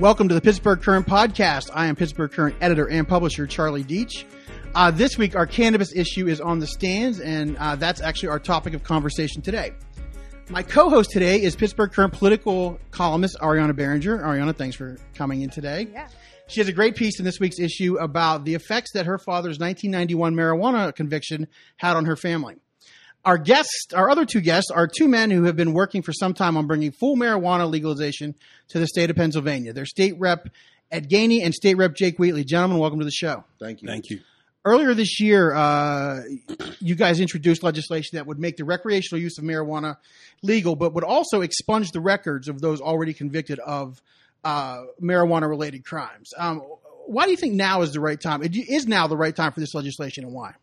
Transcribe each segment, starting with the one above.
Welcome to the Pittsburgh Current podcast. I am Pittsburgh Current editor and publisher Charlie Deitch. Uh, this week, our cannabis issue is on the stands, and uh, that's actually our topic of conversation today. My co-host today is Pittsburgh Current political columnist Ariana Behringer. Ariana, thanks for coming in today. Yeah. She has a great piece in this week's issue about the effects that her father's 1991 marijuana conviction had on her family. Our guests, our other two guests, are two men who have been working for some time on bringing full marijuana legalization to the state of Pennsylvania. They're State Rep Ed Gainey and State Rep Jake Wheatley. Gentlemen, welcome to the show. Thank you. Thank you. Earlier this year, uh, you guys introduced legislation that would make the recreational use of marijuana legal, but would also expunge the records of those already convicted of uh, marijuana-related crimes. Um, why do you think now is the right time? Is now the right time for this legislation, and why?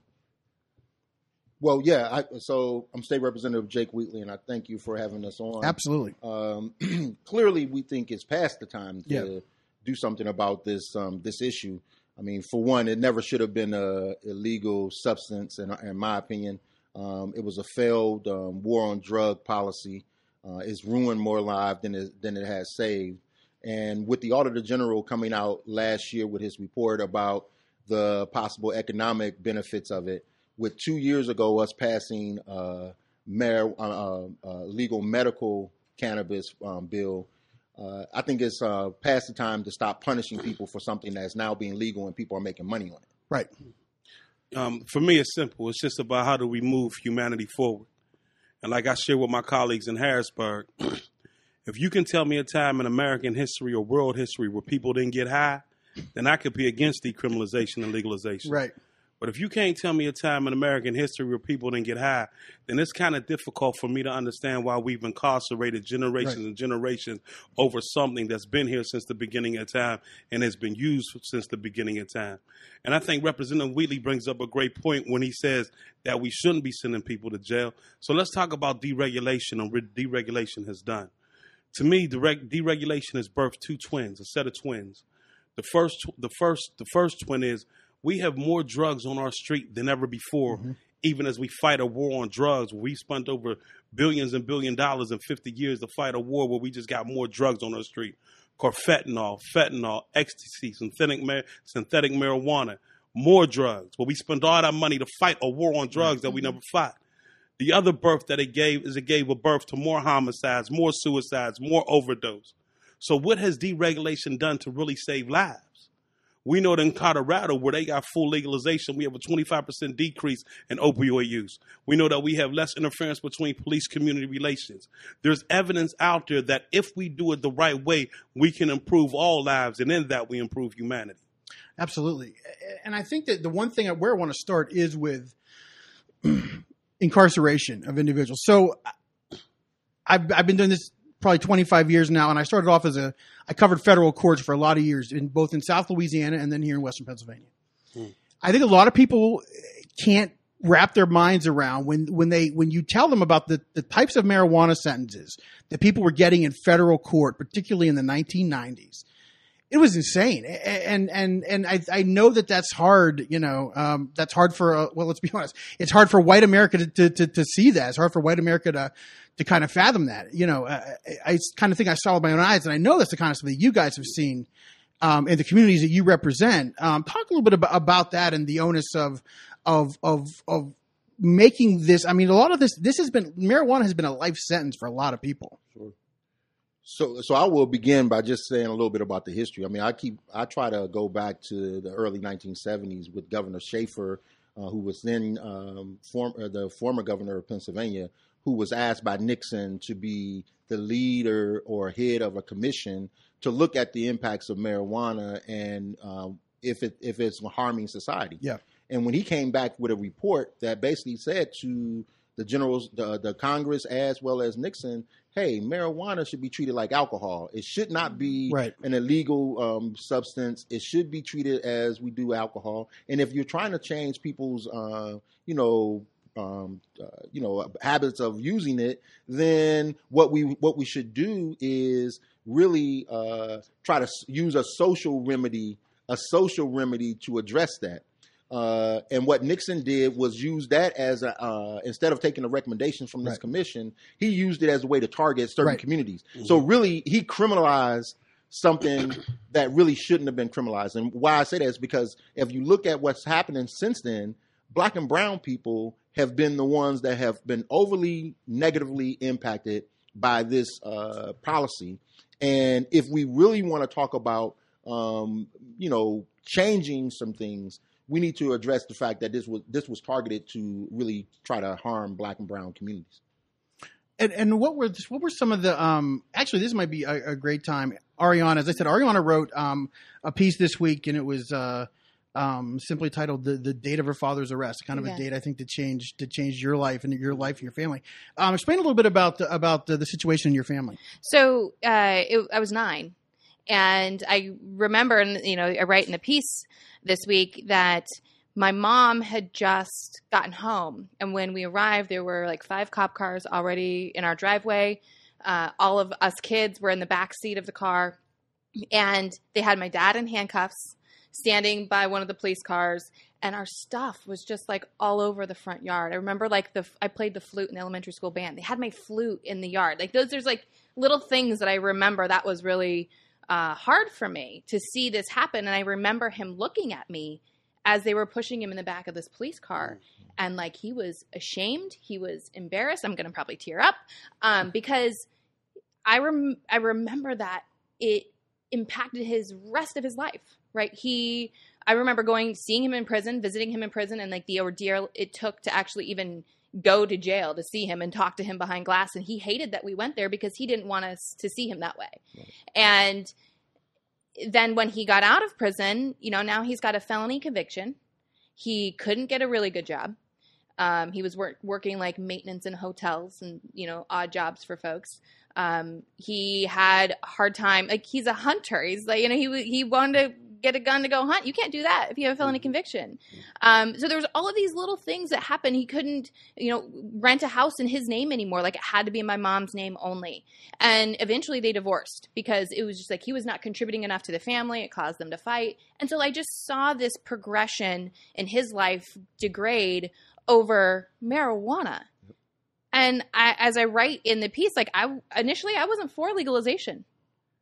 Well, yeah. I, so I'm State Representative Jake Wheatley, and I thank you for having us on. Absolutely. Um, clearly, we think it's past the time to Yeah. do something about this um, this issue. I mean, for one, it never should have been a illegal substance, in, in my opinion. Um, it was a failed um, war on drug policy. Uh, it's ruined more lives than it, than it has saved. And with the Auditor General coming out last year with his report about the possible economic benefits of it, with two years ago us passing uh, mar- uh, uh, uh, legal medical cannabis um, bill, uh, I think it's uh, past the time to stop punishing people for something that's now being legal and people are making money on it. Right. Um, for me, it's simple. It's just about how do we move humanity forward. And like I share with my colleagues in Harrisburg, if you can tell me a time in American history or world history where people didn't get high, then I could be against decriminalization and legalization. Right. But if you can't tell me a time in American history where people didn't get high, then it's kind of difficult for me to understand why we've incarcerated generations Right. and generations over something that's been here since the beginning of time and has been used since the beginning of time. And I think Representative Wheatley brings up a great point when he says that we shouldn't be sending people to jail. So let's talk about deregulation and what deregulation has done. To me, direct, deregulation has birthed two twins, a set of twins. The first, the first, the first twin is we have more drugs on our street than ever before. Mm-hmm. Even as we fight a war on drugs, we spent over billions and billion dollars in 50 years to fight a war where we just got more drugs on our street. Called fentanyl, ecstasy, synthetic ma- synthetic marijuana, more drugs. Where we spent all that money to fight a war on drugs that we mm-hmm. never fought. The other birth that it gave is it gave a birth to more homicides, more suicides, more overdose. So what has deregulation done to really save lives? We know that in Colorado, where they got full legalization, we have a 25% decrease in opioid use. We know that we have less interference between police community relations. There's evidence out there that if we do it the right way, we can improve all lives, and in that, we improve humanity. Absolutely. And I think that the one thing where I want to start is with incarceration of individuals. So I've, I've been doing this probably 25 years now, and I started off as a, I covered federal courts for a lot of years, in both in South Louisiana and then here in Western Pennsylvania. Hmm. I think a lot of people can't wrap their minds around when, when they, when you tell them about the, the types of marijuana sentences that people were getting in federal court, particularly in the 1990s it was insane. And and and I, I know that that's hard you know um, that's hard for uh, well let's be honest. It's hard for white america to, to, to, to see that. It's hard for white america to to kind of fathom that. You know I I kind of think i saw with my own eyes and i know that's the kind of stuff that you guys have seen um, in the communities that you represent. Um, talk a little bit about, about that and the onus of of of of making this i mean a lot of this this has been marijuana has been a life sentence for a lot of people So, so I will begin by just saying a little bit about the history. I mean, I keep, I try to go back to the early 1970s with Governor Shafer, uh, who was then um, form, uh, the former governor of Pennsylvania, who was asked by Nixon to be the leader or head of a commission to look at the impacts of marijuana and um, if it if it's harming society. Yeah. And when he came back with a report that basically said to the generals, the, the Congress, as well as Nixon, hey, marijuana should be treated like alcohol. It should not be Right. an illegal um, substance. It should be treated as we do alcohol. And if you're trying to change people's, uh, you know, um, uh, you know, habits of using it, then what we what we should do is really uh, try to use a social remedy, a social remedy to address that. Uh, and what Nixon did was use that as a uh, instead of taking the recommendations from this Right. commission, he used it as a way to target certain Right. communities. So really, he criminalized something that really shouldn't have been criminalized. And why I say that is because if you look at what's happening since then, black and brown people have been the ones that have been overly negatively impacted by this uh, policy. And if we really want to talk about, um, you know, changing some things, we need to address the fact that this was this was targeted to really try to harm black and brown communities. And, and what were what were some of the um actually this might be a, a great time Ariana as I said Ariana wrote um a piece this week and it was uh um simply titled the the date of her father's arrest kind of Yeah. a date I think to change to change your life and your life and your family um explain a little bit about the, about the, the situation in your family So uh, it, I was nine, and I remember, you know, I write in the piece this week that my mom had just gotten home, and when we arrived, there were like five cop cars already in our driveway. Uh, all of us kids were in the back seat of the car, and they had my dad in handcuffs, standing by one of the police cars. And our stuff was just like all over the front yard. I remember like the I played the flute in the elementary school band. They had my flute in the yard. Like those, there's like little things that I remember that was really uh, hard for me to see this happen. And I remember him looking at me as they were pushing him in the back of this police car. And like he was ashamed, he was embarrassed. I'm going to probably tear up um, because I rem- I remember that it impacted his rest of his life. Right? He I remember going seeing him in prison, visiting him in prison, and like the ordeal it took to actually even go to jail to see him and talk to him behind glass. And he hated that we went there because he didn't want us to see him that way. And then when he got out of prison, you know, now he's got a felony conviction. He couldn't get a really good job. Um, he was work, working like maintenance in hotels and you know odd jobs for folks. Um, he had a hard time. Like he's a hunter. He's like you know he he wanted to get a gun to go hunt. You can't do that if you have a felony conviction. Um, so there was all of these little things that happened. He couldn't you know rent a house in his name anymore. Like it had to be in my mom's name only. And eventually they divorced because it was just like he was not contributing enough to the family. It caused them to fight. And so I just saw this progression in his life degrade over marijuana. And I, as I write in the piece, like I initially I wasn't for legalization.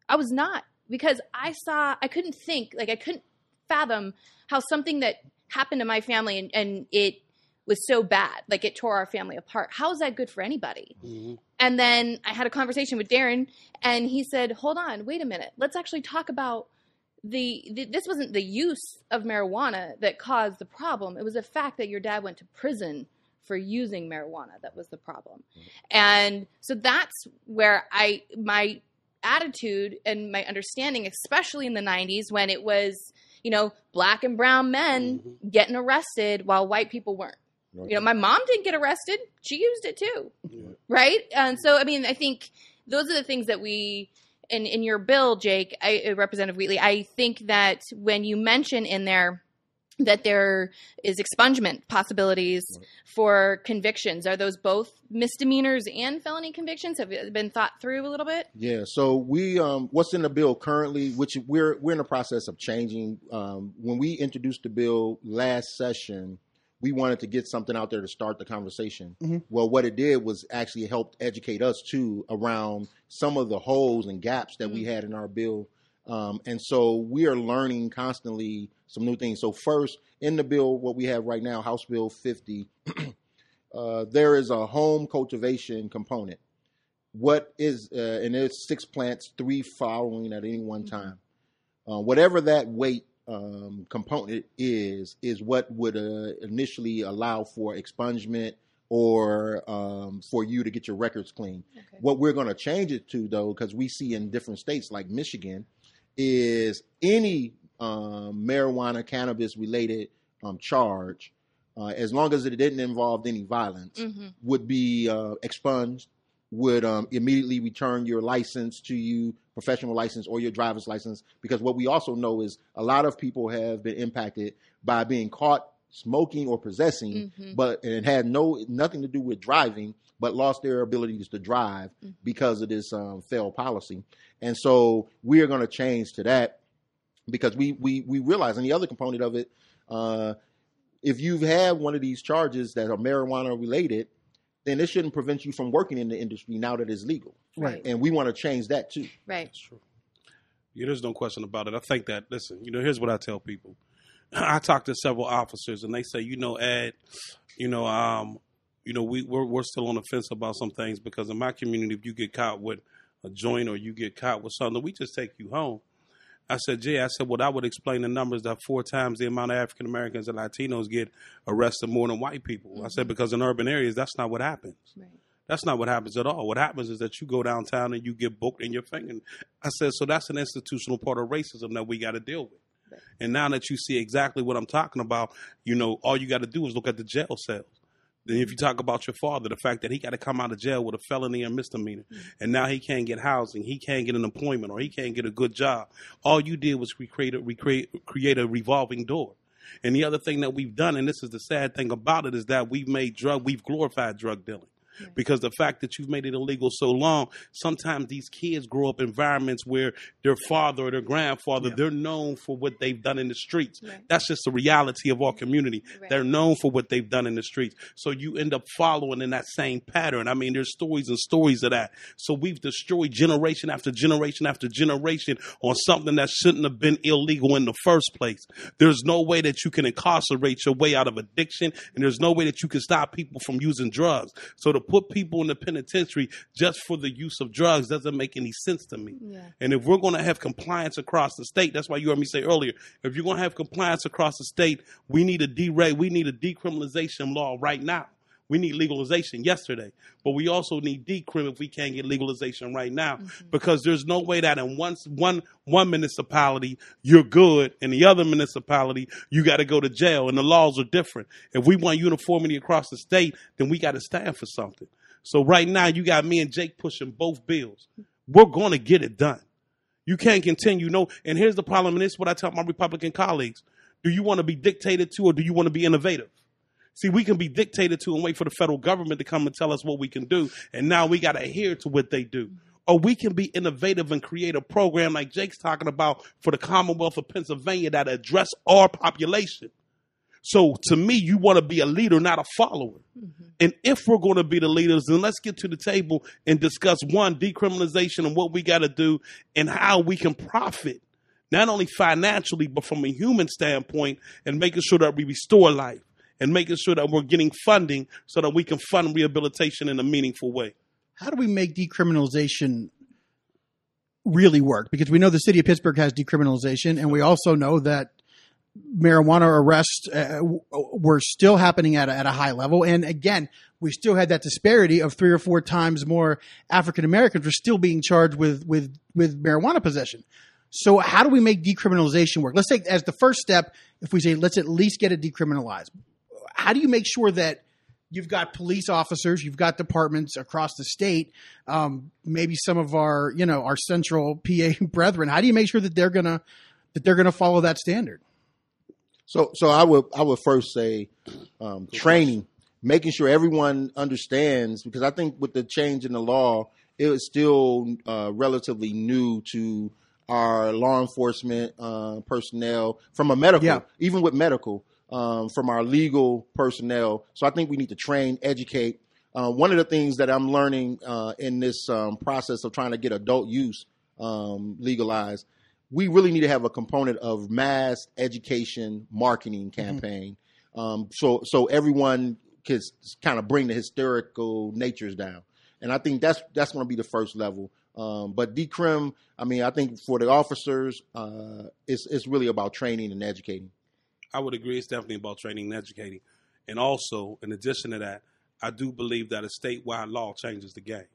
I was not because I saw I couldn't think like I couldn't fathom how something that happened to my family and, and it was so bad, like it tore our family apart. How is that good for anybody? Mhm. And then I had a conversation with Darren, and he said, "Hold on, wait a minute. Let's actually talk about the, the. This wasn't the use of marijuana that caused the problem. It was the fact that your dad went to prison for using marijuana that was the problem. And so that's where I my attitude and my understanding, especially in the '90s when it was." You know, black and brown men Mhm. getting arrested while white people weren't. You know, my mom didn't get arrested; she used it too Yeah. right? And so, I mean, I think those are the things that we, in in your bill, Jake, I, uh, Representative Wheatley, I think that when you mention in there that there is expungement possibilities for convictions, are those both misdemeanors and felony convictions? Have it been thought through a little bit? Yeah, so we um, what's in the bill currently, which we're we're in the process of changing. Um, when we introduced the bill last session, we wanted to get something out there to start the conversation. Mhm. Well, what it did was actually helped educate us too around some of the holes and gaps that we had in our bill. Um, and so we are learning constantly some new things. So first, in the bill, what we have right now, House Bill 50, uh, there is a home cultivation component what is uh, and there's six plants, three flowering at any one time. Uh, whatever that weight um, component is, is what would uh, initially allow for expungement or um, for you to get your records clean. Okay. What we're going to change it to, though, because we see in different states like Michigan, is any um, marijuana, cannabis related um, charge, uh, as long as it didn't involve any violence, hmm would be uh, expunged, would um, immediately return your license to you, professional license or your driver's license. Because what we also know is a lot of people have been impacted by being caught smoking or possessing, Mhm. but and it had no nothing to do with driving, but lost their abilities to drive Mhm. because of this um, failed policy. And so we are going to change to that because we we we realize, and the other component of it, uh, if you've had one of these charges that are marijuana related, then it shouldn't prevent you from working in the industry now that it's legal. Right. And we want to change that too. Right. That's true. Yeah, there's no question about it. I think that, listen, you know, here's what I tell people. I talk to several officers and they say, you know, Ed, you know, um, you know, we, we're, we're still on the fence about some things because in my community, if you get caught with a joint or you get caught with something, we just take you home. I said, Jay, I said, well, I would explain the numbers that four times the amount of African Americans and Latinos get arrested more than white people. Mm-hmm. I said, because in urban areas, that's not what happens. Right. That's not what happens at all. What happens is that you go downtown and you get booked in your finger. I said, so that's an institutional part of racism that we got to deal with. Right. And now that you see exactly what I'm talking about, you know, all you got to do is look at the jail cells. Then if you talk about your father, the fact that he got to come out of jail with a felony and misdemeanor, and now he can't get housing, he can't get an employment, or he can't get a good job. All you did was recreate recreate, create a revolving door. And the other thing that we've done, and this is the sad thing about it, is that we've made drug, we've glorified drug dealing. Because the fact that you've made it illegal so long, sometimes these kids grow up in environments where their father or their grandfather, yeah. they're known for what they've done in the streets. Right. That's just the reality of our community. Right. They're known for what they've done in the streets. So you end up following in that same pattern. I mean, there's stories and stories of that. So we've destroyed generation after generation after generation on something that shouldn't have been illegal in the first place. There's no way that you can incarcerate your way out of addiction, and there's no way that you can stop people from using drugs. So the put people in the penitentiary just for the use of drugs doesn't make any sense to me. Yeah. And if we're going to have compliance across the state, that's why you heard me say earlier, if you're going to have compliance across the state, we need a dereg, we need a decriminalization law right now. We need legalization yesterday, but we also need decrim if we can't get legalization right now, mm-hmm. because there's no way that in one one one municipality you're good, and the other municipality you got to go to jail, and the laws are different. If we want uniformity across the state, then we got to stand for something. So right now you got me and Jake pushing both bills. We're going to get it done. You can't continue. No, and here's the problem, and this is what I tell my Republican colleagues: Do you want to be dictated to, or do you want to be innovative? See, we can be dictated to and wait for the federal government to come and tell us what we can do. And now we got to adhere to what they do. Or we can be innovative and create a program like Jake's talking about for the Commonwealth of Pennsylvania that address our population. So to me, you want to be a leader, not a follower. Mm-hmm. And if we're going to be the leaders, then let's get to the table and discuss one, decriminalization and what we got to do and how we can profit, not only financially, but from a human standpoint and making sure that we restore life and making sure that we're getting funding so that we can fund rehabilitation in a meaningful way. How do we make decriminalization really work? Because we know the city of Pittsburgh has decriminalization, and we also know that marijuana arrests uh, were still happening at a, at a high level. And again, we still had that disparity of three or four times more African Americans were still being charged with, with, with marijuana possession. So how do we make decriminalization work? Let's take as the first step, if we say, let's at least get it decriminalized how do you make sure that you've got police officers, you've got departments across the state, um, maybe some of our, you know, our central PA brethren. How do you make sure that they're gonna that they're gonna follow that standard? So, so I would I would first say um, training, making sure everyone understands because I think with the change in the law, it was still uh, relatively new to our law enforcement uh, personnel from a medical, yeah. even with medical um, from our legal personnel. So I think we need to train, educate. Uh, one of the things that I'm learning uh, in this um, process of trying to get adult use um, legalized, we really need to have a component of mass education marketing mm-hmm. campaign. Mm-hmm. so so everyone can kind of bring the hysterical natures down. And I think that's that's going to be the first level. Um, but decrim, I mean, I think for the officers, uh, it's it's really about training and educating. I would agree. It's definitely about training and educating. And also, in addition to that, I do believe that a statewide law changes the game.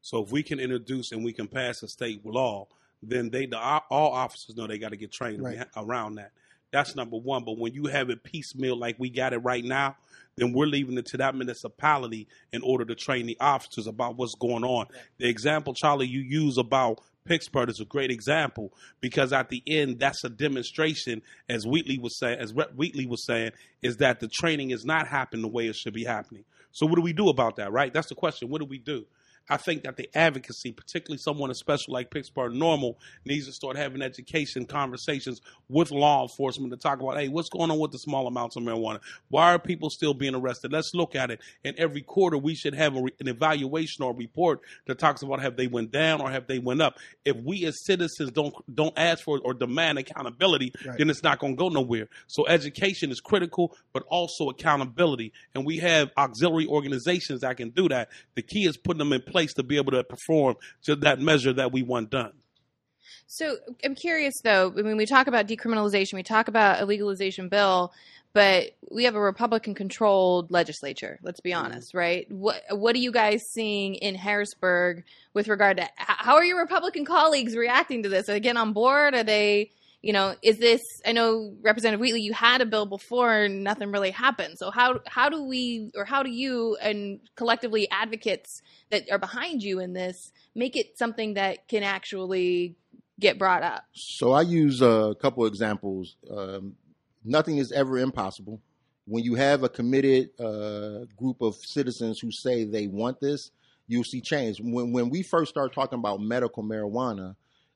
So if we can introduce and we can pass a state law, then they the, all officers know they got to get trained right. around that. That's number one. But when you have it piecemeal like we got it right now, then we're leaving it to that municipality in order to train the officers about what's going on. The example, Charlie, you use about Pittsburgh is a great example because at the end, that's a demonstration, as Wheatley was saying, as Wheatley was saying, is that the training is not happening the way it should be happening. So what do we do about that, right? That's the question. What do we do? I think that the advocacy, particularly someone as special like Pittsburgh NORML, needs to start having education conversations with law enforcement to talk about, hey, what's going on with the small amounts of marijuana? Why are people still being arrested? Let's look at it. And every quarter, we should have a, an evaluation or report that talks about have they went down or have they went up. If we as citizens don't don't ask for or demand accountability, Right. then it's not going to go nowhere. So education is critical, but also accountability. And we have auxiliary organizations that can do that. The key is putting them in place to be able to perform to that measure that we want done. So I'm curious though. I mean, we talk about decriminalization, we talk about a legalization bill, but we have a Republican-controlled legislature. Let's be mm-hmm. honest, right? What What are you guys seeing in Harrisburg with regard to how are your Republican colleagues reacting to this? Are they getting on board? Are they, you know, is this? I know Representative Wheatley, you had a bill before, and nothing really happened. So how how do we, or how do you and collectively advocates that are behind you in this make it something that can actually get brought up? So I use a couple examples. Um, nothing is ever impossible. When you have a committed uh, group of citizens who say they want this, you'll see change. When when we first started talking about medical marijuana,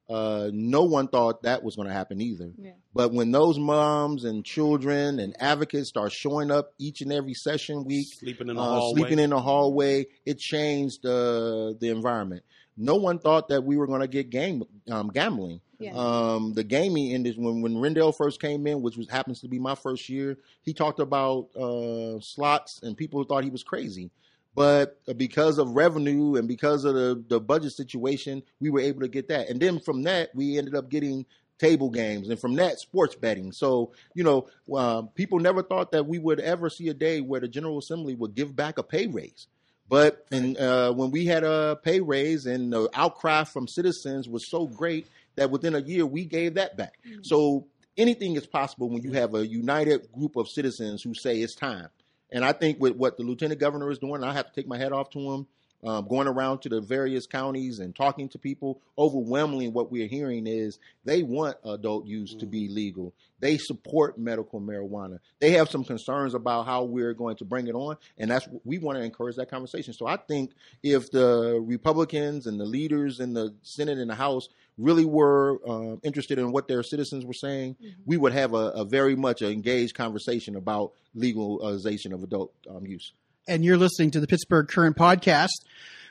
uh, no one thought that was going to happen either. Yeah. But when those moms and children and advocates start showing up each and every session week, Sleeping in the uh, hallway. sleeping in the hallway, it changed uh, the environment. No one thought that we were going to get game um, gambling. Yeah. Um, the gaming industry, when when Rendell first came in, which was happens to be my first year, he talked about uh, slots, and people thought he was crazy. But because of revenue and because of the, the budget situation, we were able to get that. And then from that, we ended up getting table games, and from that, sports betting. So you know, uh, people never thought that we would ever see a day where the General Assembly would give back a pay raise. But and uh, when we had a pay raise and the outcry from citizens was so great that within a year we gave that back. So anything is possible when you have a united group of citizens who say it's time. And I think with what the lieutenant governor is doing, I have to take my hat off to him. Um, going around to the various counties and talking to people, overwhelmingly what we're hearing is they want adult use to be legal. They support medical marijuana. They have some concerns about how we're going to bring it on, and that's we want to encourage that conversation. So I think if the Republicans and the leaders in the Senate and the House really were uh, interested in what their citizens were saying, we would have a, a very much engaged conversation about legalization of adult um, use. And you're listening to the Pittsburgh Current podcast.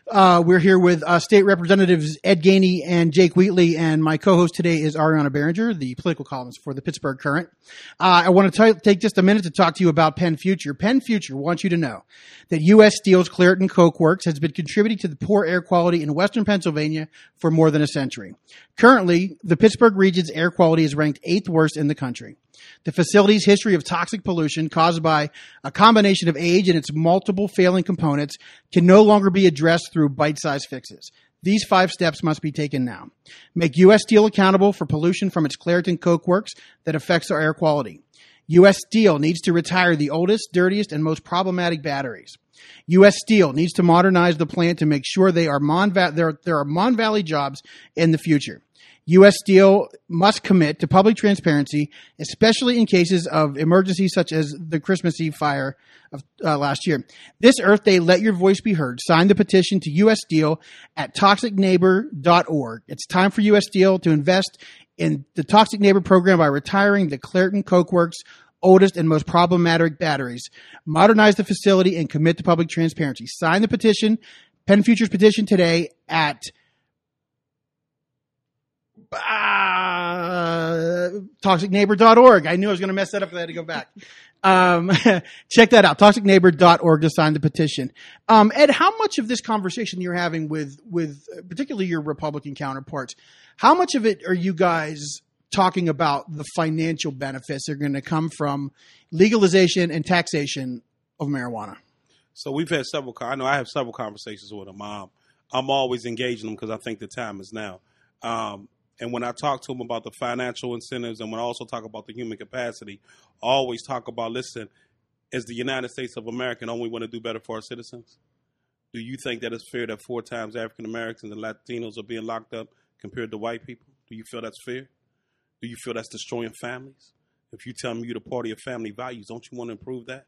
Uh, we're here with uh, State Representatives Ed Gainey and Jake Wheatley, and my co-host today is Ariana Behringer, the political columnist for the Pittsburgh Current. Uh, I want to take just a minute to talk to you about PennFuture. Penn Future wants you to know that U.S. Steel's Clairton Coke Works has been contributing to the poor air quality in western Pennsylvania for more than a century. Currently, the Pittsburgh region's air quality is ranked eighth worst in the country. The facility's history of toxic pollution caused by a combination of age and its multiple failing components can no longer be addressed through bite-sized fixes. These five steps must be taken now. Make U.S. Steel accountable for pollution from its Clairton Coke Works that affects our air quality. U.S. Steel needs to retire the oldest, dirtiest, and most problematic batteries. U.S. Steel needs to modernize the plant to make sure they are Mon Va- there, there are Mon Valley jobs in the future. U.S. Steel must commit to public transparency, especially in cases of emergencies such as the Christmas Eve fire of uh, last year. This Earth Day, let your voice be heard. Sign the petition to U.S. Steel at toxicneighbor.org. It's time for U.S. Steel to invest in the Toxic Neighbor program by retiring the Clairton Coke Works oldest and most problematic batteries. Modernize the facility and commit to public transparency. Sign the petition, PennFuture's petition today at uh, toxicneighbor.org. I knew I was going to mess that up because I had to go back. Um, check that out, toxicneighbor.org to sign the petition. Um, Ed, how much of this conversation you're having with, with particularly your Republican counterparts, how much of it are you guys talking about the financial benefits that are going to come from legalization and taxation of marijuana? So we've had several. I know I have several conversations with them. Um, I'm always engaging them because I think the time is now. Um, and when I talk to them about the financial incentives, and when I also talk about the human capacity, I always talk about listen, is the United States of America only want to do better for our citizens? Do you think that it's fair that four times African Americans and Latinos are being locked up compared to white people? Do you feel that's fair? Do you feel that's destroying families? If you tell me you're the party of family values, don't you want to improve that?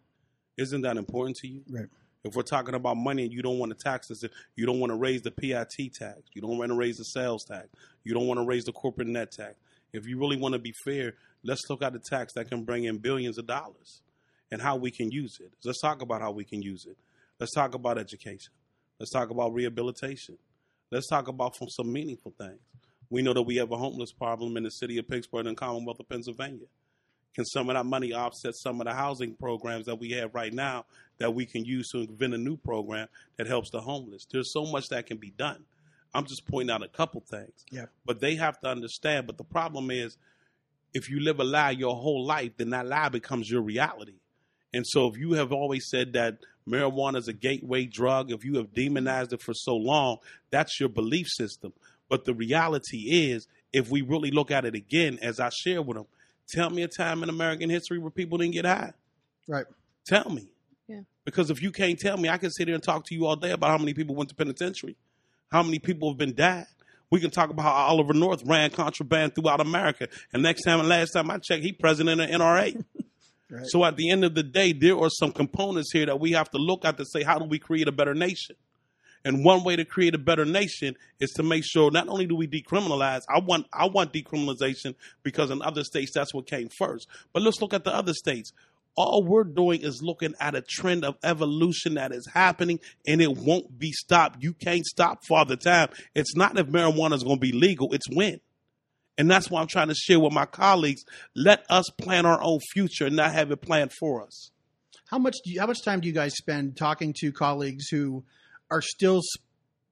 Isn't that important to you? Right. If we're talking about money and you don't want to tax us, you don't want to raise the PIT tax, you don't want to raise the sales tax, you don't want to raise the corporate net tax. If you really want to be fair, let's look at the tax that can bring in billions of dollars and how we can use it. Let's talk about how we can use it. Let's talk about education. Let's talk about rehabilitation. Let's talk about some meaningful things. We know that we have a homeless problem in the city of Pittsburgh and Commonwealth of Pennsylvania. Can some of that money offset some of the housing programs that we have right now that we can use to invent a new program that helps the homeless? There's so much that can be done. I'm just pointing out a couple things. Yeah. But they have to understand. But the problem is, if you live a lie your whole life, then that lie becomes your reality. And so, if you have always said that marijuana is a gateway drug, if you have demonized it for so long, that's your belief system. But the reality is, if we really look at it again, as I share with them, tell me a time in American history where people didn't get high. Right. Tell me. Yeah. Because if you can't tell me, I can sit here and talk to you all day about how many people went to penitentiary, how many people have been died. We can talk about how Oliver North ran contraband throughout America. And next time and last time I checked, he president of NRA. right. So at the end of the day, there are some components here that we have to look at to say, how do we create a better nation? And one way to create a better nation is to make sure not only do we decriminalize, I want I want decriminalization because in other states that's what came first. But let's look at the other states. All we're doing is looking at a trend of evolution that is happening and it won't be stopped. You can't stop Father Time. It's not if marijuana is going to be legal, it's when. And that's why I'm trying to share with my colleagues. Let us plan our own future and not have it planned for us. How much do you, how much time do you guys spend talking to colleagues who are still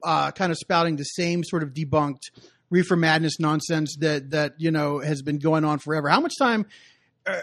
uh, kind of spouting the same sort of debunked reefer madness nonsense that that you know has been going on forever. How much time uh,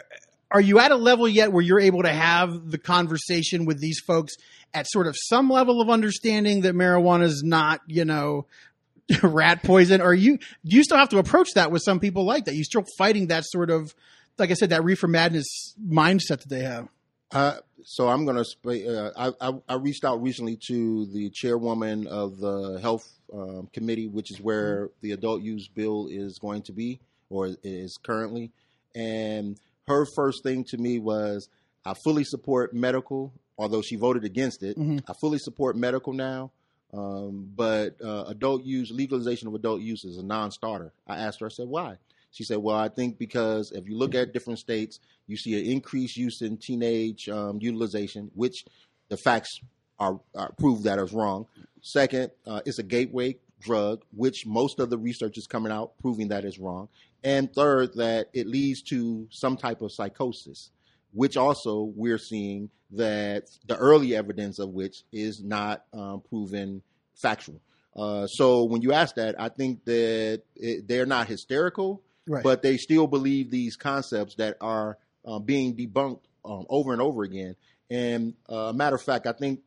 are you at a level yet where you're able to have the conversation with these folks at sort of some level of understanding that marijuana is not you know rat poison? Or you do you still have to approach that with some people like that? You still fighting that sort of like I said that reefer madness mindset that they have. Uh, so I'm going to. Uh, I, I, I, reached out recently to the chairwoman of the health um, committee, which is where mm-hmm. the adult use bill is going to be or is currently. And her first thing to me was, I fully support medical, although she voted against it. Mm-hmm. I fully support medical now. Um, but uh, adult use, legalization of adult use is a non-starter. I asked her, I said, why? She said, "Well, I think because if you look at different states, you see an increased use in teenage um, utilization, which the facts are, are prove that is wrong. Second, uh, it's a gateway drug, which most of the research is coming out proving that is wrong. And third, that it leads to some type of psychosis, which also we're seeing that the early evidence of which is not um, proven factual. Uh, so when you ask that, I think that it, they're not hysterical right. but they still believe these concepts that are uh, being debunked um, over and over again. And uh, matter of fact, I think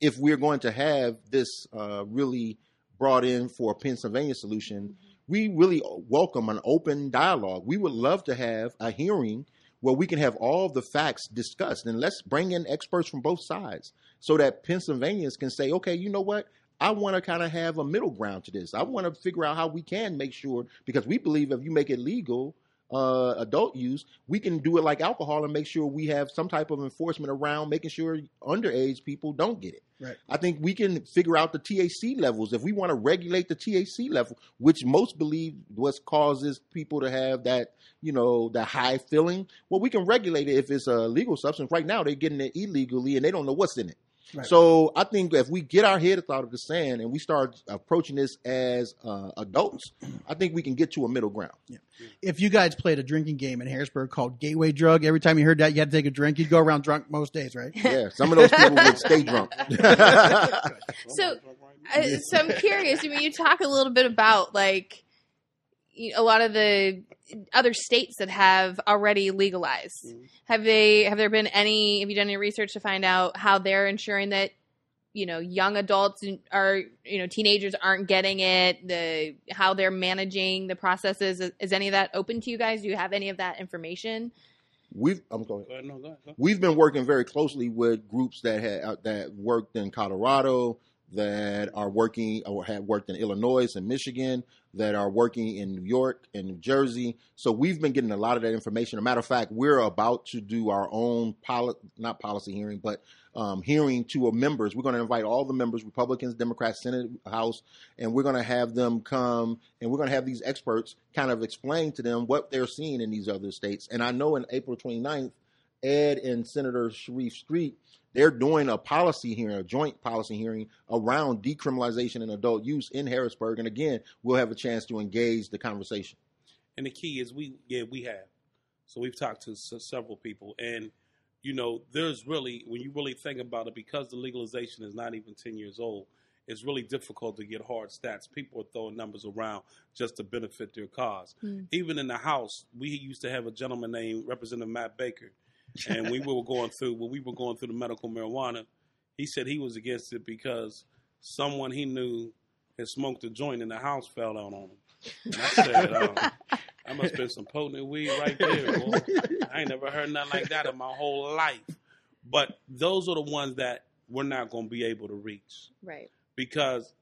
if we're going to have this uh, really brought in for a Pennsylvania solution, mm-hmm. we really welcome an open dialogue. We would love to have a hearing where we can have all the facts discussed and let's bring in experts from both sides so that Pennsylvanians can say, okay, you know what? I want to kind of have a middle ground to this. I want to figure out how we can make sure because we believe if you make it legal, uh, adult use, we can do it like alcohol and make sure we have some type of enforcement around making sure underage people don't get it. Right. I think we can figure out the THC levels if we want to regulate the THC level, which most believe what causes people to have that you know that high feeling. Well, we can regulate it if it's a legal substance. Right now, they're getting it illegally and they don't know what's in it. Right. So I think if we get our heads out of the sand and we start approaching this as uh, adults, I think we can get to a middle ground. Yeah. If you guys played a drinking game in Harrisburg called Gateway Drug, every time you heard that, you had to take a drink. You'd go around drunk most days, right? Yeah, some of those people would stay drunk. so, uh, so I'm curious. I mean, you talk a little bit about like a lot of the other states that have already legalized. Mm-hmm. Have they? Have there been any? Have you done any research to find out how they're ensuring that you know young adults are you know teenagers aren't getting it? The how they're managing the processes is, is any of that open to you guys? Do you have any of that information? We've I'm going. Go ahead, no, go ahead, go. We've been working very closely with groups that had uh, that worked in Colorado, that are working or have worked in Illinois and Michigan, that are working in New York and New Jersey. So we've been getting a lot of that information. As a matter of fact, we're about to do our own poli- not policy hearing, but um, hearing to our members. We're going to invite all the members, Republicans, Democrats, Senate, House, and we're going to have them come and we're going to have these experts kind of explain to them what they're seeing in these other states. And I know in April 29th, Ed and Senator Sharif Street, they're doing a policy hearing, a joint policy hearing around decriminalization and adult use in Harrisburg. And again, we'll have a chance to engage the conversation. And the key is we, yeah, we have. So we've talked to s- several people, and you know, there's really, when you really think about it, because the legalization is not even 10 years old, it's really difficult to get hard stats. People are throwing numbers around just to benefit their cause. Mm. Even in the House, we used to have a gentleman named Representative Matt Baker, and we were going through when we were going through the medical marijuana. He said he was against it because someone he knew had smoked a joint and the house fell out on him. And I said, um, "I must have been some potent weed right there, boy. I ain't never heard nothing like that in my whole life." But those are the ones that we're not going to be able to reach Right. because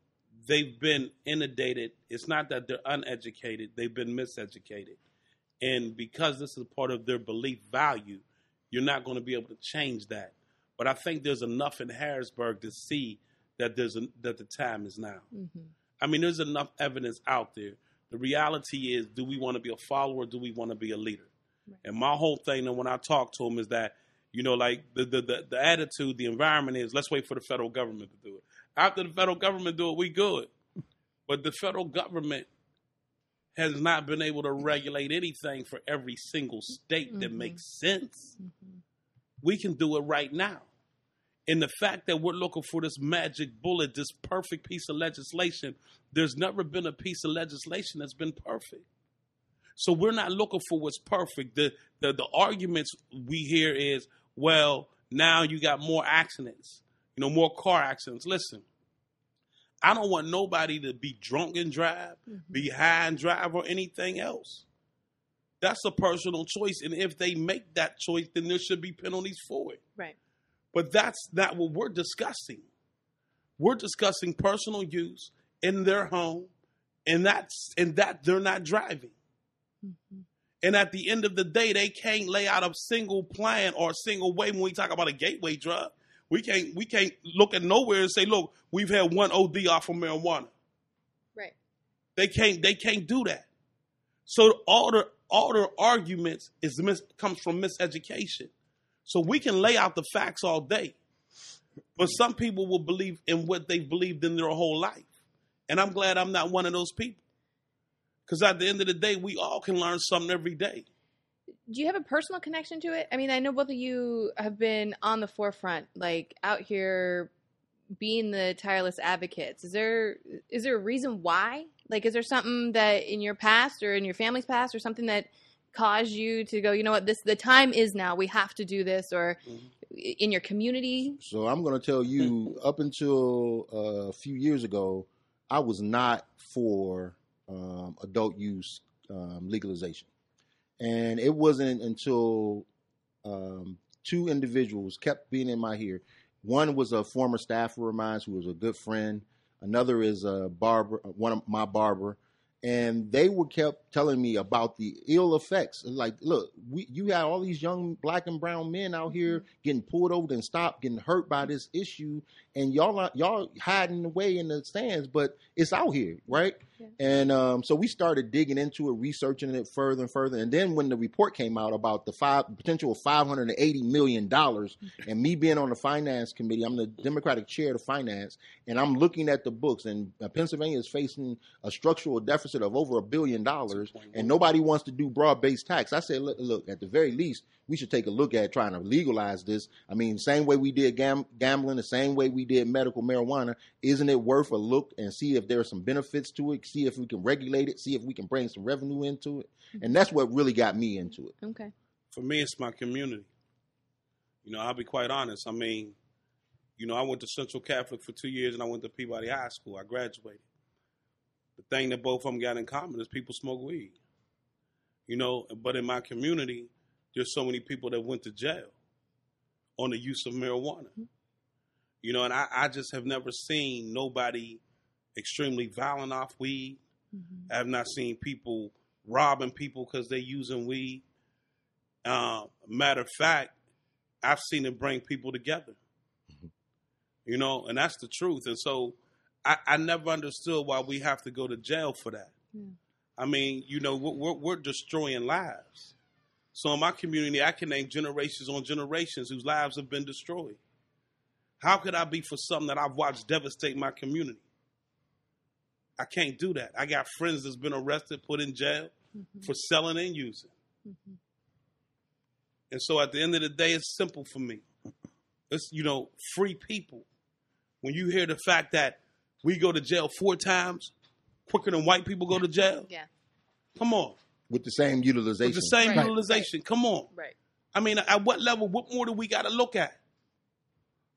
they've been inundated. It's not that they're uneducated; they've been miseducated, and because this is part of their belief value, you're not going to be able to change that. But I think there's enough in Harrisburg to see that there's a, that the time is now. hmm I mean, there's enough evidence out there. The reality is, do we want to be a follower? Do we want to be a leader? Right. And my whole thing, and when I talk to them, is that you know, like the, the the the attitude, the environment is, let's wait for the federal government to do it. After the federal government do it, we good. But the federal government has not been able to regulate anything for every single state that Mhm. makes sense. hmm We can do it right now. And the fact that we're looking for this magic bullet, this perfect piece of legislation, there's never been a piece of legislation that's been perfect. So we're not looking for what's perfect. The the, the arguments we hear is, well, now you got more accidents, you know, more car accidents. Listen, I don't want nobody to be drunk and drive, hmm be high and drive, or anything else. That's a personal choice. And if they make that choice, then there should be penalties for it. Right. But that's not what we're discussing. We're discussing personal use in their home, and that's and that they're not driving. hmm And at the end of the day, they can't lay out a single plan or a single way when we talk about a gateway drug. We can't we can't look at nowhere and say, look, we've had one OD off of marijuana. Right. They can't they can't do that. So all the all their arguments is mis, comes from miseducation. So we can lay out the facts all day, but some people will believe in what they've believed in their whole life, and I'm glad I'm not one of those people. Because at the end of the day, we all can learn something every day. Do you have a personal connection to it? I mean, I know both of you have been on the forefront, like out here being the tireless advocates. Is there is there a reason why? Like, is there something that in your past or in your family's past or something that caused you to go, you know what, this the time is now. We have to do this, or Mhm. in your community. So I'm going to tell you, up until uh, a few years ago, I was not for um, adult use um, legalization, and it wasn't until um, two individuals kept being in my ear. One was a former staffer of mine who was a good friend. Another is a barber, one of my barber, and they were kept telling me about the ill effects. Like, look, we you got all these young black and brown men out here getting pulled over and stopped, getting hurt by this issue, and y'all are, y'all hiding away in the stands, but it's out here, right? Yeah. And um, so we started digging into it, researching it further and further. And then when the report came out about the five potential of five hundred and eighty million dollars, and me being on the finance committee, I'm the Democratic chair of finance, and I'm looking at the books, and uh, Pennsylvania is facing a structural deficit of over a billion dollars, and nobody wants to do broad-based tax. I said, look, look, at the very least, we should take a look at trying to legalize this. I mean, same way we did gam- gambling, the same way we did medical marijuana. Isn't it worth a look and see if there are some benefits to it? See if we can regulate it. See if we can bring some revenue into it. And that's what really got me into it. Okay. For me, it's my community. You know, I'll be quite honest. I mean, you know, I went to Central Catholic for two years and I went to Peabody High School. I graduated. The thing that both of them got in common is people smoke weed. You know, but in my community, there's so many people that went to jail on the use of marijuana. You know, and I, I just have never seen nobody extremely violent off weed. Mhm. I have not seen people robbing people because they're using weed. Uh, matter of fact, I've seen it bring people together. Mhm. You know, and that's the truth. And so I, I never understood why we have to go to jail for that. Yeah. I mean, you know, we're, we're, we're destroying lives. So in my community, I can name generations on generations whose lives have been destroyed. How could I be for something that I've watched devastate my community? I can't do that. I got friends that's been arrested, put in jail Mhm. for selling and using. Mhm. And so at the end of the day, it's simple for me. It's, you know, free people. When you hear the fact that we go to jail four times quicker than white people go to jail, Yeah. come on. With the same utilization. With the same Right. utilization, come on. Right. I mean, at what level, what more do we got to look at?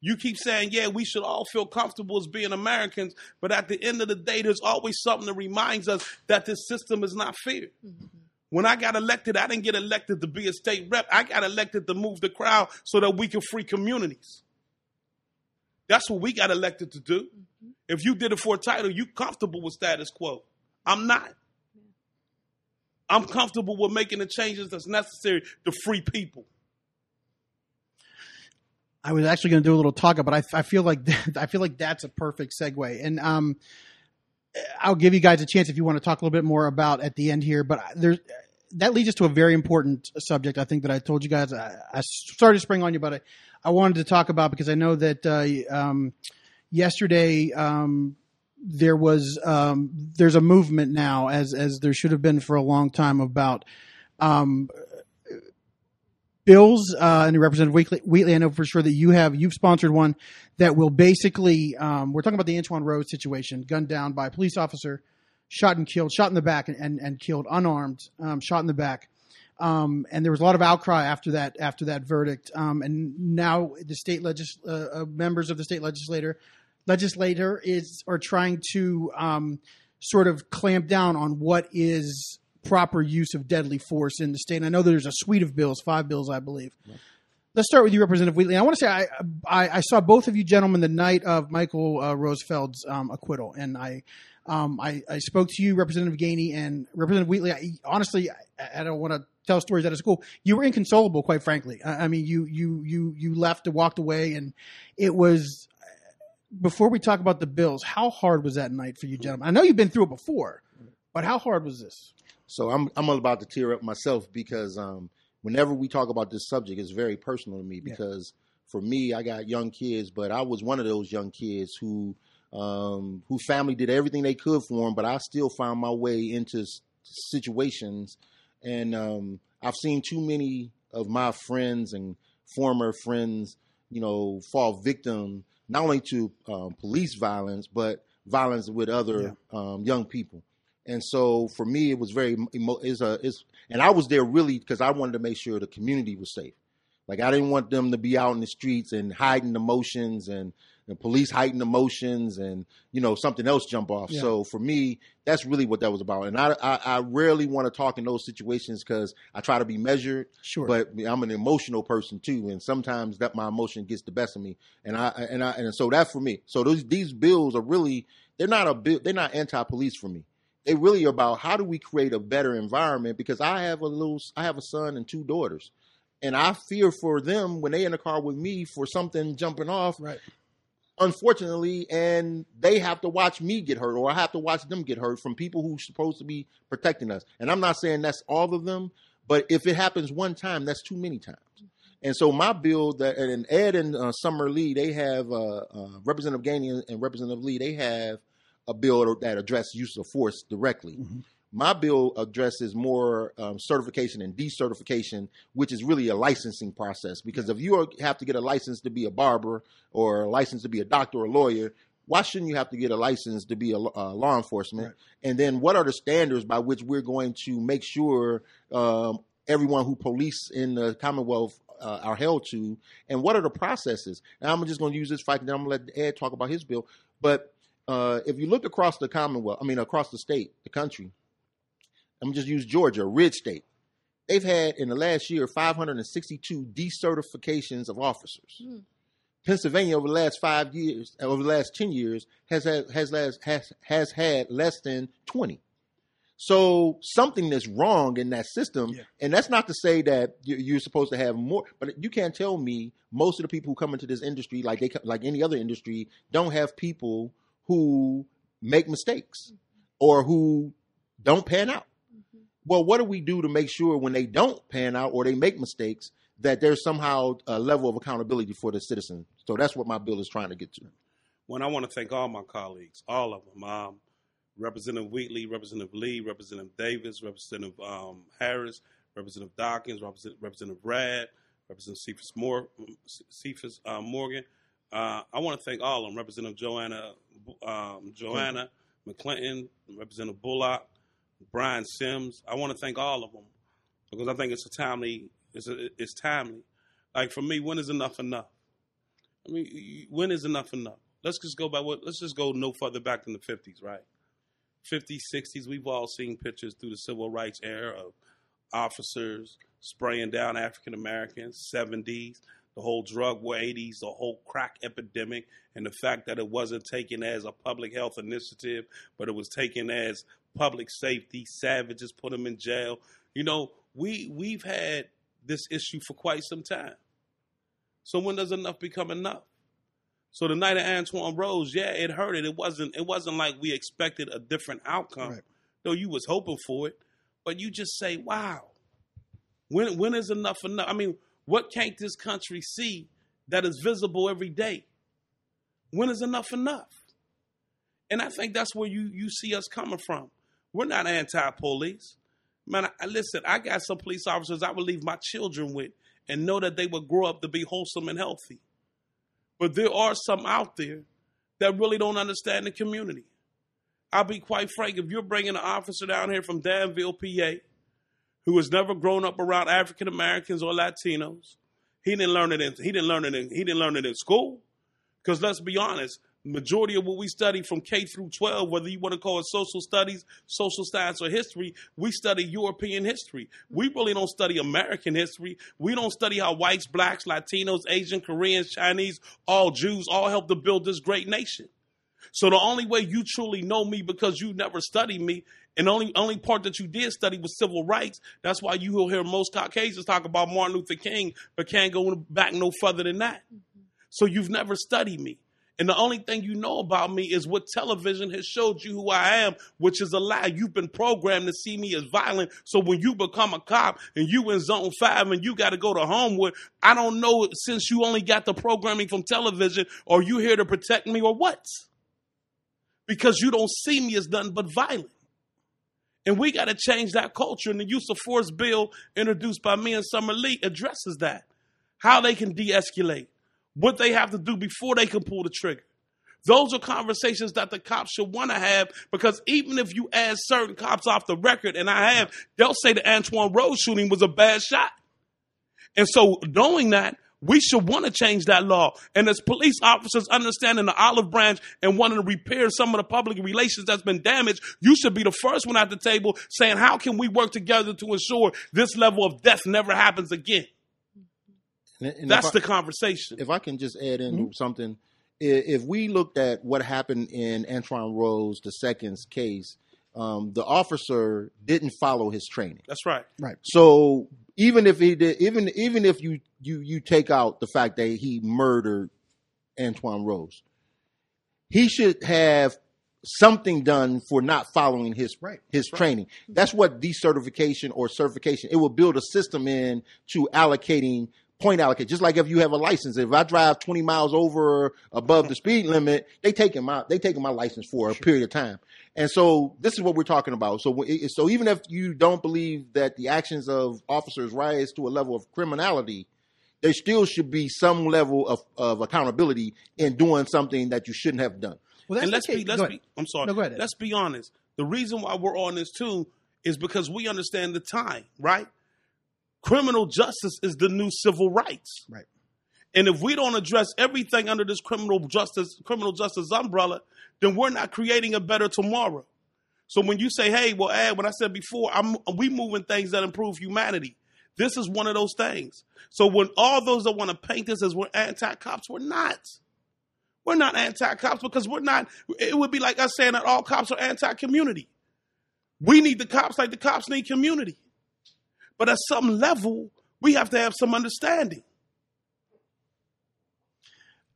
You keep saying, yeah, we should all feel comfortable as being Americans, but at the end of the day, there's always something that reminds us that this system is not fair. Mhm. When I got elected, I didn't get elected to be a state rep. I got elected to move the crowd so that we can free communities. That's what we got elected to do. Mhm. If you did it for a title, you comfortable with status quo. I'm not. I'm comfortable with making the changes that's necessary to free people. I was actually going to do a little talk, but I, I feel like I feel like that's a perfect segue. And um, I'll give you guys a chance if you want to talk a little bit more about at the end here. But there's that leads us to a very important subject. I think that I told you guys. I, I started to spring on you, but I, I wanted to talk about because I know that uh, um, yesterday um, there was um, there's a movement now, as as there should have been for a long time about um, bills uh, and Representative Wheatley, Wheatley. I know for sure that you have you've sponsored one that will basically um, we're talking about the Antwon Rose situation, gunned down by a police officer, shot and killed, shot in the back and and, and killed, unarmed, um, shot in the back. Um, and there was a lot of outcry after that after that verdict. Um, and now the state legis- uh, uh, members of the state legislator legislator is are trying to um, sort of clamp down on what is proper use of deadly force in the state. And I know there's a suite of bills, five bills, I believe. Let's start with you, Representative Wheatley. I want to say I, I, I saw both of you gentlemen the night of Michael uh, Rosfeld's um, acquittal, and I, um, I I spoke to you, Representative Gainey, and Representative Wheatley. I, honestly, I, I don't want to tell stories out of school. You were inconsolable, quite frankly. I, I mean, you you you you left and walked away, and it was. Before we talk about the bills, how hard was that night for you, gentlemen? I know you've been through it before, but how hard was this? So I'm I'm about to tear up myself because um, whenever we talk about this subject, it's very personal to me Yeah. because for me, I got young kids, but I was one of those young kids who um, who family did everything they could for them, but I still found my way into s- situations, and um, I've seen too many of my friends and former friends, you know, fall victim not only to um, police violence but violence with other um, young people. And so for me, it was very emo- is a is, and I was there really because I wanted to make sure the community was safe. Like I didn't want them to be out in the streets and hiding emotions and, and police heightened emotions and you know something else jump off. Yeah. So for me, that's really what that was about. And I I, I rarely want to talk in those situations because I try to be measured. Sure. But I'm an emotional person too, and sometimes that my emotion gets the best of me. And I and I and so that's for me. So those these bills are really they're not a bill. They're not anti-police for me. They really are about how do we create a better environment because I have a little I have a son and two daughters. And I fear for them when they in the car with me for something jumping off right. Unfortunately, and they have to watch me get hurt, or I have to watch them get hurt from people who's supposed to be protecting us. And I'm not saying that's all of them, but if it happens one time, that's too many times. And so my bill that and Ed and uh, Summer Lee, they have uh, uh, Representative Gainey and Representative Lee, they have a bill that addresses use of force directly. Mhm. My bill addresses more um, certification and decertification, which is really a licensing process. Because if you are, have to get a license to be a barber or a license to be a doctor or a lawyer, why shouldn't you have to get a license to be a, uh, law enforcement? Right. And then what are the standards by which we're going to make sure um, everyone who police in the Commonwealth uh, are held to? And what are the processes? And I'm just going to use this fact, and then I'm going to let Ed talk about his bill. But uh, if you look across the Commonwealth, I mean across the state, the country, I'm just use Georgia, a red state. They've had in the last year 562 decertifications of officers. Hmm. Pennsylvania over the last five years, over the last ten years, has had, has last, has has had less than 20. So something is wrong in that system, Yeah. and that's not to say that you- you're supposed to have more. But you can't tell me most of the people who come into this industry, like they like any other industry, don't have people who make mistakes or who don't pan out. Well, what do we do to make sure when they don't pan out or they make mistakes that there's somehow a level of accountability for the citizen? So that's what my bill is trying to get to. When I want to thank all my colleagues, all of them, um, Representative Wheatley, Representative Lee, Representative Davis, Representative um, Harris, Representative Dawkins, Representative, Representative Rabb, Representative Cephas, Moore, Cephas uh, Morgan. Uh, I want to thank all of them, Representative Joanna, um, Joanna McClinton, Representative Bullock, Brian Sims. I want to thank all of them because I think it's a timely. It's a, it's timely. Like for me, when is enough enough? I mean, when is enough enough? Let's just go by what. Let's just go no further back than the fifties, right? 50s, 60s. We've all seen pictures through the civil rights era of officers spraying down African Americans. 70s, the whole drug war. 80s, the whole crack epidemic, and the fact that it wasn't taken as a public health initiative, but it was taken as public safety. Savages put them in jail. You know, we we've had this issue for quite some time. So when does enough become enough? So the night of Antwon Rose, yeah, it hurted. It wasn't. It wasn't like we expected a different outcome. Right. Though you was hoping for it, but you just say, "Wow, when when is enough enough?" I mean, what can't this country see that is visible every day? When is enough enough? And I think that's where you you see us coming from. We're not anti-police, man. I, listen, I got some police officers I would leave my children with and know that they would grow up to be wholesome and healthy. But there are some out there that really don't understand the community. I'll be quite frank. If you're bringing an officer down here from Danville, PA, who has never grown up around African Americans or Latinos, he didn't learn it. In, he didn't learn it. In, he didn't learn it in school. Because let's be honest, majority of what we study from K through 12, whether you want to call it social studies, social science, or history, we study European history. We really don't study American history. We don't study how whites, blacks, Latinos, Asian, Koreans, Chinese, all Jews all helped to build this great nation. So the only way you truly know me because you never studied me, and only only part that you did study was civil rights. That's why you will hear most Caucasians talk about Martin Luther King, but can't go back no further than that. Mm-hmm. So you've never studied me. And the only thing you know about me is what television has showed you who I am, which is a lie. You've been programmed to see me as violent. So when you become a cop and you in zone five and you got to go to Homewood, I don't know since you only got the programming from television, are you here to protect me or what? Because you don't see me as nothing but violent. And we got to change that culture. And the use of force bill introduced by me and Summer Lee addresses that. How they can de escalate, what they have to do before they can pull the trigger. Those are conversations that the cops should want to have because even if you ask certain cops off the record, and I have, they'll say the Antwon Rose shooting was a bad shot. And so, knowing that, we should want to change that law. And as police officers understanding the olive branch and wanting to repair some of the public relations that's been damaged, you should be the first one at the table saying, How can we work together to ensure this level of death never happens again? And- and That's I- the conversation. if I can just add in something, if we looked at what happened in Antwon Rose the second's case, um, the officer didn't follow his training. That's right. Right. So even if he did, even even if you you you take out the fact that he murdered Antwon Rose, he should have something done for not following his Right. his training. That's what decertification or certification. It will build a system in to allocating point allocate. Just like if you have a license, if I drive 20 miles over or above the speed limit, they taking my they taking my license for a period of time. And so this is what we're talking about. So so even if you don't believe that the actions of officers rise to a level of criminality, there still should be some level of, of accountability in doing something that you shouldn't have done. Well, that's and let's case. be let's Go ahead. be I'm sorry. No, go ahead. Let's be honest. The reason why we're on this too is because we understand the time, right? Criminal justice is the new civil rights. Right. And if we don't address everything under this criminal justice criminal justice umbrella, then we're not creating a better tomorrow. So when you say, "Hey, well, Ed, when I said before, I'm we moving things that improve humanity," this is one of those things. So when all those that want to paint this as we're anti-cops, we're not. We're not anti-cops because we're not. It would be like us saying that all cops are anti-community. We need the cops like the cops need community. But at some level, we have to have some understanding.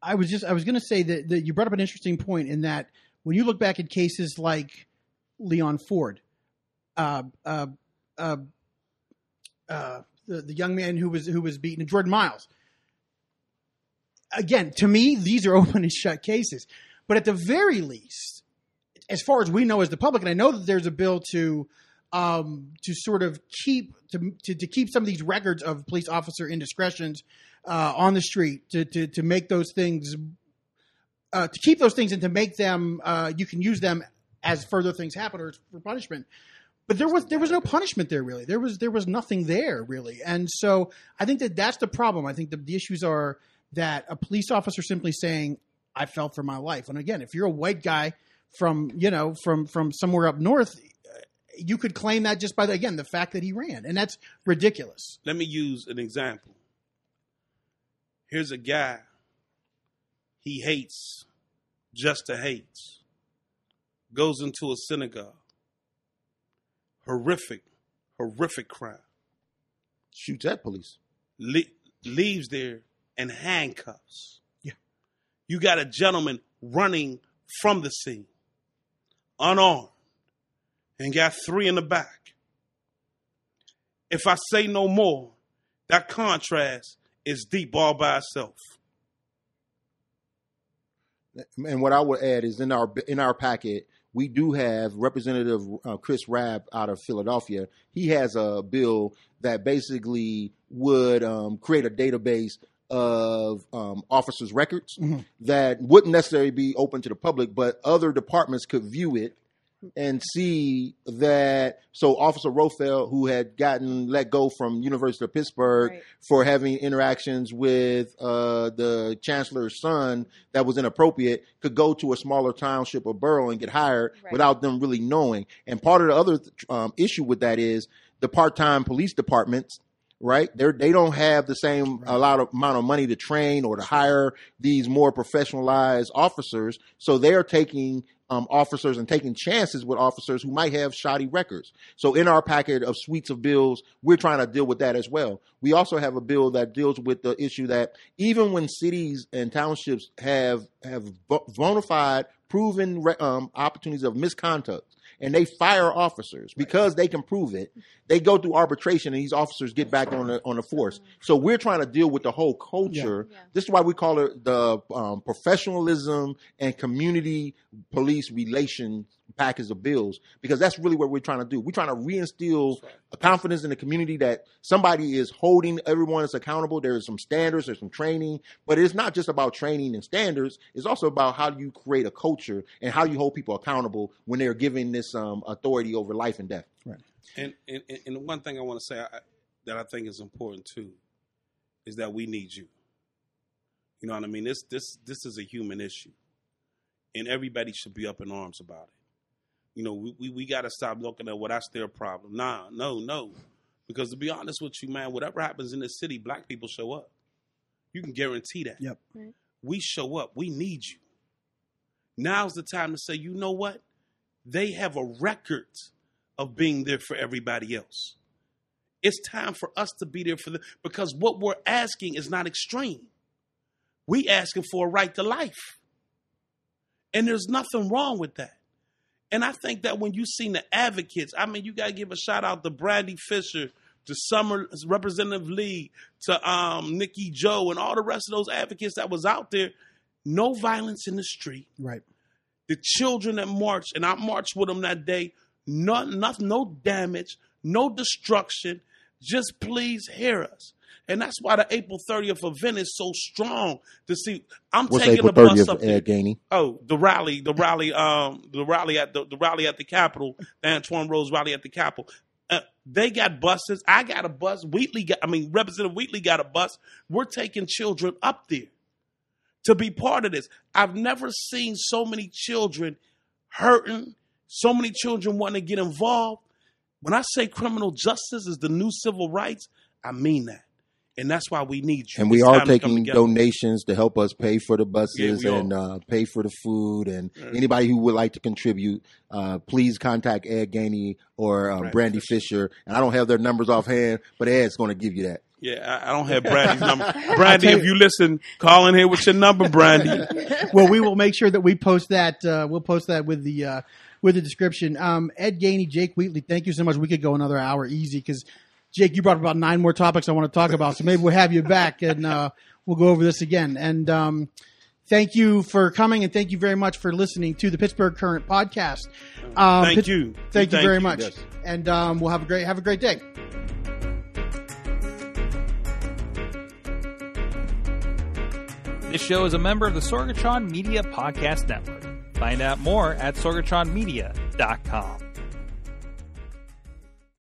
I was just I was going to say that, that you brought up an interesting point in that when you look back at cases like Leon Ford, uh, uh, uh, uh, the, the young man who was who was beaten, Jordan Miles. Again, to me, these are open and shut cases. But at the very least, as far as we know as the public, and I know that there's a bill to um, to sort of keep to, to, to keep some of these records of police officer indiscretions uh, on the street to, to to make those things uh, to keep those things and to make them uh, you can use them as further things happen or for punishment. But there was there was no punishment there really. There was there was nothing there really, and so I think that that's the problem. I think the, the issues are that a police officer simply saying I fell for my life, and again, if you're a white guy from you know from from somewhere up north, you could claim that just by the, again the fact that he ran, and that's ridiculous. Let me use an example. Here's a guy he hates just to hate. Goes into a synagogue. Horrific, horrific crime. Shoots at police. Le- leaves there in handcuffs. Yeah. You got a gentleman running from the scene, unarmed, and got three in the back. If I say no more, that contrast is deep all by itself. And what I would add is in our in our packet, we do have Representative uh, Chris Rabb out of Philadelphia. He has a bill that basically would um, create a database of um, officers' records Mhm. that wouldn't necessarily be open to the public, but other departments could view it and see that. So, Officer Rosfeld, who had gotten let go from University of Pittsburgh Right. for having interactions with uh, the chancellor's son that was inappropriate, could go to a smaller township or borough and get hired Right. without them really knowing. And part of the other um, issue with that is the part-time police departments right? They they don't have the same a lot of amount of money to train or to hire these more professionalized officers, so they are taking um, officers and taking chances with officers who might have shoddy records. So in our packet of suites of bills, we're trying to deal with that as well. We also have a bill that deals with the issue that even when cities and townships have have bona fide proven um, opportunities of misconduct and they fire officers because they can prove it. They go through arbitration and these officers get back on the on the force. So we're trying to deal with the whole culture. Yeah. this is why we call it the um, professionalism and community police relation package of bills because that's really what we're trying to do. We're trying to reinstill a confidence in the community that somebody is holding everyone is accountable there is some standards there's some training but it's not just about training and standards it's also about how you create a culture and how you hold people accountable when they're given this um, authority over life and death And and, and- and one thing I want to say I, that I think is important too is that we need you. You know what I mean? This this this is a human issue, and everybody should be up in arms about it. You know, we we, we got to stop looking at well that's their problem. Nah, no, no, because to be honest with you, man, whatever happens in this city, black people show up. You can guarantee that. Yep. Right. We show up. We need you. Now's the time to say, you know what? They have a record of being there for everybody else. It's time for us to be there for them because what we're asking is not extreme. We asking for a right to life. And there's nothing wrong with that. And I think that when you seen the advocates, I mean, you got to give a shout out to Brandi Fisher, to Summer Representative Lee, to um, Nikki Joe, and all the rest of those advocates that was out there. No violence in the street Right. the children that marched, and I marched with them that day. No, no, no damage, no destruction. Just please hear us. And that's why the April 30th event is so strong to see. I'm what's taking april the bus 30th up there. gainey Oh, the rally, the rally, um, the rally at the, the rally at the Capitol, the Antwon Rose rally at the Capitol. Uh, they got buses. I got a bus. Wheatley got, I mean, Representative Wheatley got a bus. We're taking children up there to be part of this. I've never seen so many children hurting, so many children wanting to get involved. When I say criminal justice is the new civil rights, I mean that. And that's why we need you. and we It's are time to taking donations to help us pay for the buses Yeah, and uh, pay for the food. And Right. anybody who would like to contribute, uh, please contact Ed Gainey or uh, Brandi Brandi Fisher. And I don't have their numbers offhand, but Ed's going to give you that. Yeah, I, I don't have Brandi's number. Brandi, tell if you- you listen, call in here with your number, Brandi. well, we will make sure that we post that. Uh, we'll post that with the uh, with the description. Um, Ed Gainey, Jake Wheatley, thank you so much. We could go another hour easy because Jake, you brought up about nine more topics I want to talk about. So maybe we'll have you back and uh, we'll go over this again. And um, thank you for coming and thank you very much for listening to the Pittsburgh Current podcast. Um, Thank Pitts- you. Thank you very you. much. Yes. And um, we'll have a great have a great day. This show is a member of the Sorgatron Media Podcast Network. Find out more at sorgatronmedia.com.